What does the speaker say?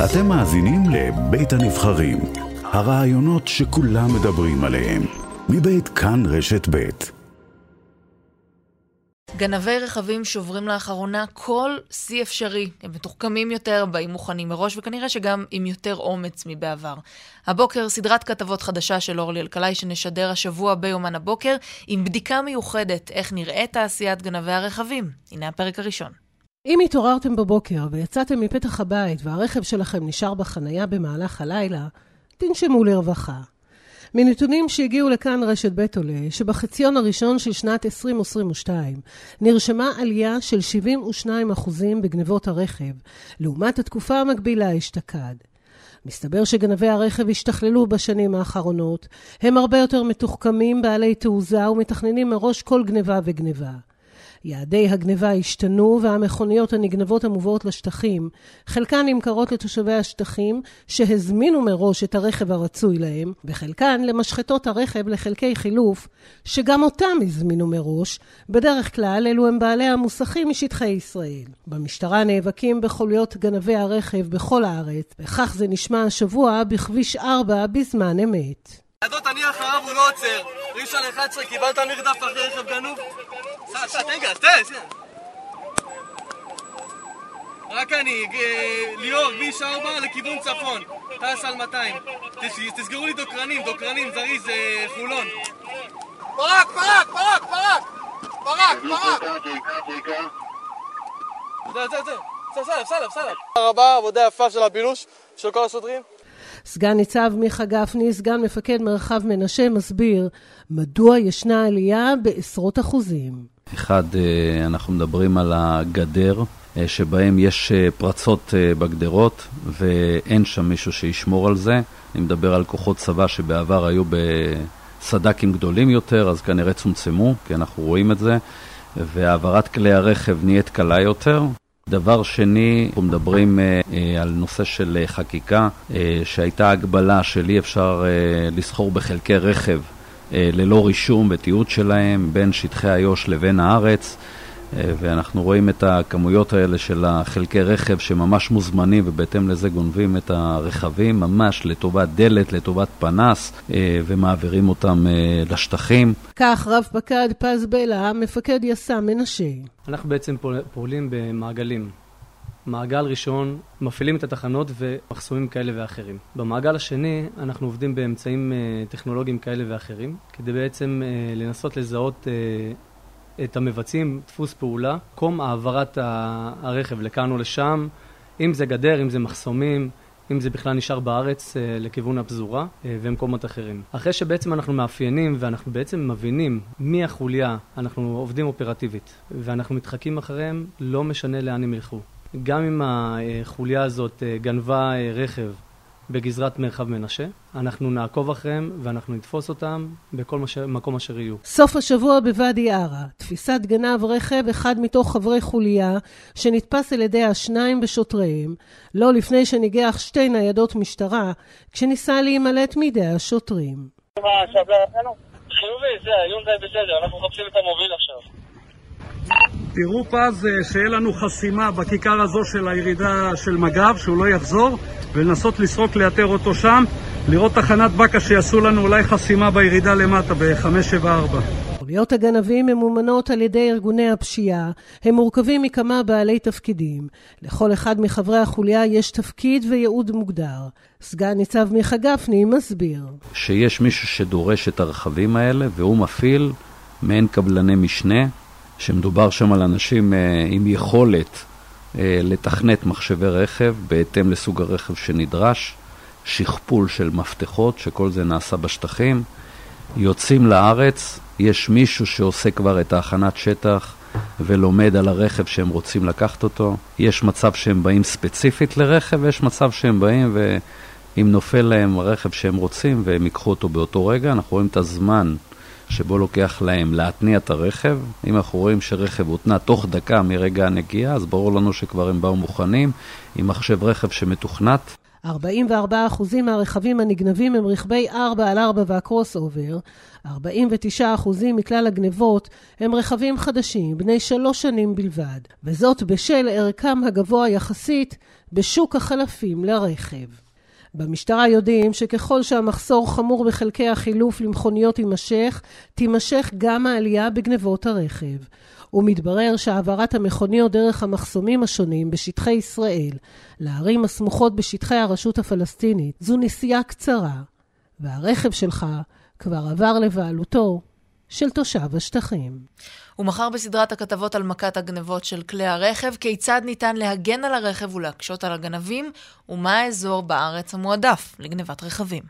אתם מאזינים לבית הנבחרים, הרעיונות שכולם מדברים עליהם, מבית כאן רשת בית. גנבי רכבים שוברים לאחרונה כל שיא אפשרי. הם מתוחכמים יותר, באים מוכנים מראש, וכנראה שגם עם יותר אומץ מבעבר. הבוקר סדרת כתבות חדשה של אורלי אלקלעי שנשדר השבוע ביומן הבוקר, עם בדיקה מיוחדת איך נראית תעשיית גנבי הרכבים. הנה הפרק הראשון. אם התעוררתם בבוקר ויצאתם מפתח הבית והרכב שלכם נשאר בחנייה במהלך הלילה, תנשמו לרווחה. מנתונים שהגיעו לכאן רשת בית עולה, שבחציון הראשון של שנת 2022 נרשמה עלייה של 72% בגנבות הרכב, לעומת התקופה המקבילה אשתקד. מסתבר שגנבי הרכב השתכללו בשנים האחרונות, הם הרבה יותר מתוחכמים, בעלי תעוזה ומתכננים מראש כל גנבה וגנבה. יעדי הגניבה השתנו והמכוניות הנגנבות המובאות לשטחים, חלקן נמכרות לתושבי השטחים שהזמינו מראש את הרכב הרצוי להם, וחלקן למשחטות הרכב לחלקי חילוף, שגם אותם הזמינו מראש, בדרך כלל אלו הם בעלי המוסכים משטחי ישראל. במשטרה נאבקים בחוליות גנבי הרכב בכל הארץ, וכך זה נשמע השבוע בכביש 4 בזמן אמת. ניידות אני אחריו הוא לא עוצר. ראשון 11 קיבלת מרדף אחרי רכב גנוב? סע, תן רק אני, ליאור, כביש 4 לכיוון צפון, טס על 200. תסגרו לי דוקרנים, דוקרנים, זריז, חולון. ברק, ברק, ברק, ברק! ברק, ברק! זהו, זהו, זהו. סלב, סלב, סלב. תודה רבה, עבודה יפה של הבילוש, של כל השוטרים. סגן ניצב מיכה גפני, סגן מפקד מרחב מנשה, מסביר מדוע ישנה עלייה בעשרות אחוזים. אחד, אה, אנחנו מדברים על הגדר, אה, שבהם יש אה, פרצות בגדרות ואין שם מישהו שישמור על זה. אני מדבר על כוחות צבא שבעבר היו בסד"כים גדולים יותר, אז כנראה צומצמו, כי אנחנו רואים את זה, והעברת כלי הרכב נהיית קלה יותר. דבר שני, אנחנו מדברים אה, על נושא של אה, חקיקה, אה, שהייתה הגבלה של אי אפשר אה, לסחור בחלקי רכב אה, ללא רישום ותיעוד שלהם בין שטחי איו"ש לבין הארץ. אה, ואנחנו רואים את הכמויות האלה של החלקי רכב שממש מוזמנים ובהתאם לזה גונבים את הרכבים ממש לטובת דלת, לטובת פנס אה, ומעבירים אותם אה, לשטחים. כך רב פקד פז בלע, מפקד יס"מ מנשה. אנחנו בעצם פועלים במעגלים. מעגל ראשון, מפעילים את התחנות ומחסומים כאלה ואחרים. במעגל השני, אנחנו עובדים באמצעים טכנולוגיים כאלה ואחרים, כדי בעצם לנסות לזהות את המבצעים דפוס פעולה, קום העברת הרכב לכאן או לשם, אם זה גדר, אם זה מחסומים, אם זה בכלל נשאר בארץ אה, לכיוון הפזורה אה, ומקומות אחרים. אחרי שבעצם אנחנו מאפיינים ואנחנו בעצם מבינים מי החוליה, אנחנו עובדים אופרטיבית ואנחנו מתחקים אחריהם, לא משנה לאן הם ילכו. גם אם החוליה הזאת אה, גנבה אה, רכב בגזרת מרחב מנשה. אנחנו נעקוב אחריהם ואנחנו נתפוס אותם בכל מש... מקום אשר יהיו. סוף השבוע בוואדי עארה, תפיסת גנב רכב אחד מתוך חברי חוליה, שנתפס על ידי השניים בשוטריהם, לא לפני שניגח שתי ניידות משטרה, כשניסה להימלט מידי השוטרים. חיובי, זה, היונדאי בסדר, אנחנו מחפשים את המוביל עכשיו. תראו פז שיהיה לנו חסימה בכיכר הזו של הירידה של מג"ב, שהוא לא יחזור, ולנסות לסרוק לאתר אותו שם, לראות תחנת בקה שיעשו לנו אולי חסימה בירידה למטה ב-574. חוליות הגנבים ממומנות על ידי ארגוני הפשיעה, הם מורכבים מכמה בעלי תפקידים. לכל אחד מחברי החוליה יש תפקיד וייעוד מוגדר. סגן ניצב מיכה גפני מסביר. שיש מישהו שדורש את הרכבים האלה והוא מפעיל מעין קבלני משנה שמדובר שם על אנשים אה, עם יכולת אה, לתכנת מחשבי רכב בהתאם לסוג הרכב שנדרש, שכפול של מפתחות, שכל זה נעשה בשטחים. יוצאים לארץ, יש מישהו שעושה כבר את ההכנת שטח ולומד על הרכב שהם רוצים לקחת אותו. יש מצב שהם באים ספציפית לרכב, ויש מצב שהם באים ואם נופל להם הרכב שהם רוצים והם ייקחו אותו באותו רגע, אנחנו רואים את הזמן שבו לוקח להם להתניע את הרכב. אם אנחנו רואים שרכב הותנע תוך דקה מרגע הנגיעה, אז ברור לנו שכבר הם באו מוכנים עם מחשב רכב שמתוכנת. 44% מהרכבים הנגנבים הם רכבי 4 על 4 והקרוס אובר, 49% מכלל הגנבות הם רכבים חדשים, בני שלוש שנים בלבד, וזאת בשל ערכם הגבוה יחסית בשוק החלפים לרכב. במשטרה יודעים שככל שהמחסור חמור בחלקי החילוף למכוניות יימשך, תימשך גם העלייה בגנבות הרכב. ומתברר שהעברת המכוניות דרך המחסומים השונים בשטחי ישראל לערים הסמוכות בשטחי הרשות הפלסטינית זו נסיעה קצרה, והרכב שלך כבר עבר לבעלותו של תושב השטחים. ומחר בסדרת הכתבות על מכת הגנבות של כלי הרכב, כיצד ניתן להגן על הרכב ולהקשות על הגנבים, ומה האזור בארץ המועדף לגנבת רכבים.